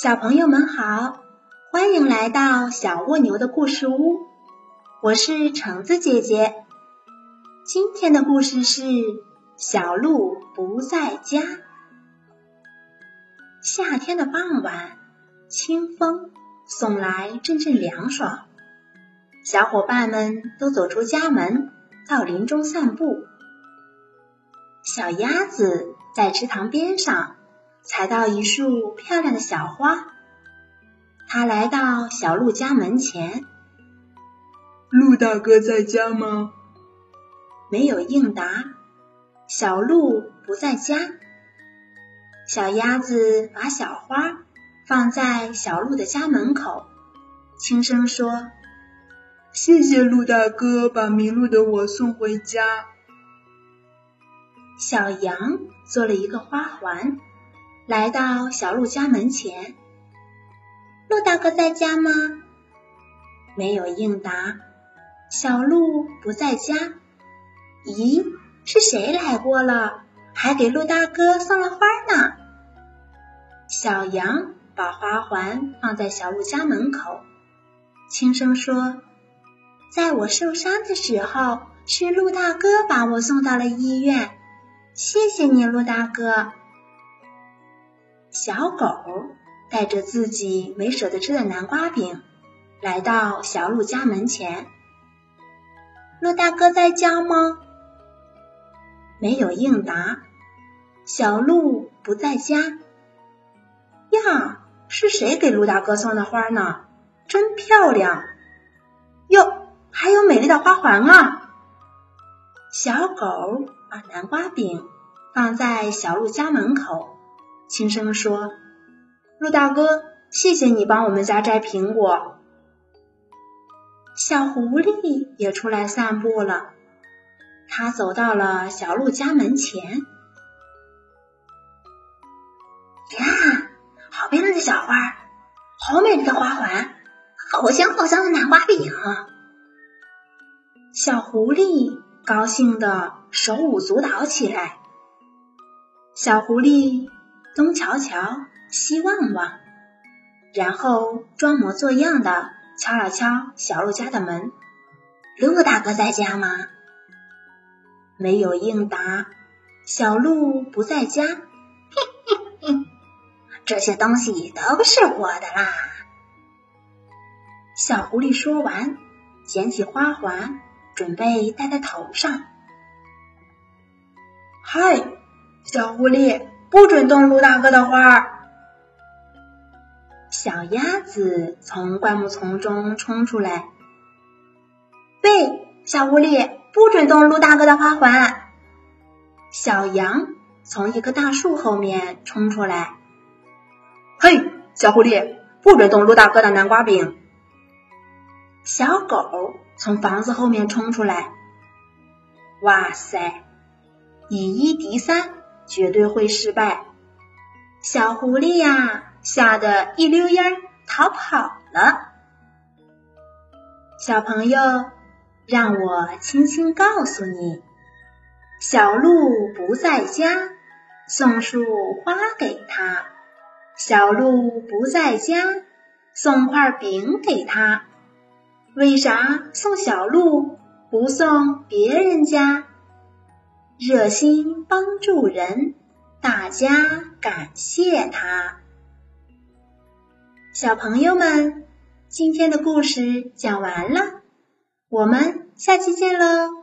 小朋友们好，欢迎来到小蜗牛的故事屋，我是橙子姐姐。今天的故事是小鹿不在家。夏天的傍晚，清风送来阵阵凉爽，小伙伴们都走出家门，到林中散步。小鸭子在池塘边上。采到一束漂亮的小花，他来到小鹿家门前。鹿大哥在家吗？没有应答。小鹿不在家。小鸭子把小花放在小鹿的家门口，轻声说：“谢谢鹿大哥把迷路的我送回家。”小羊做了一个花环。来到小鹿家门前，鹿大哥在家吗？没有应答。小鹿不在家。咦，是谁来过了？还给鹿大哥送了花呢？小羊把花环放在小鹿家门口，轻声说：“在我受伤的时候，是鹿大哥把我送到了医院。谢谢你，鹿大哥。”小狗带着自己没舍得吃的南瓜饼，来到小鹿家门前。鹿大哥在家吗？没有应答。小鹿不在家。呀，是谁给鹿大哥送的花呢？真漂亮！哟，还有美丽的花环啊！小狗把南瓜饼放在小鹿家门口。轻声说：“鹿大哥，谢谢你帮我们家摘苹果。”小狐狸也出来散步了。它走到了小鹿家门前。呀，好漂亮的小花，好美丽的花环，好香好香的南瓜饼。小狐狸高兴的手舞足蹈起来。小狐狸。东瞧瞧，西望望，然后装模作样的敲了敲小鹿家的门。鹿大哥在家吗？没有应答。小鹿不在家。嘿嘿嘿，这些东西都是我的啦。小狐狸说完，捡起花环，准备戴在头上。嗨，小狐狸。不准动鹿大哥的花儿！小鸭子从灌木丛中冲出来。喂，小狐狸，不准动鹿大哥的花环！小羊从一棵大树后面冲出来。嘿，小狐狸，不准动鹿大哥的南瓜饼！小狗从房子后面冲出来。哇塞，以一敌三。绝对会失败。小狐狸呀，吓得一溜烟逃跑了。小朋友，让我轻轻告诉你：小鹿不在家，送束花给他；小鹿不在家，送块饼给他。为啥送小鹿，不送别人家？热心帮助人，大家感谢他。小朋友们，今天的故事讲完了，我们下期见喽！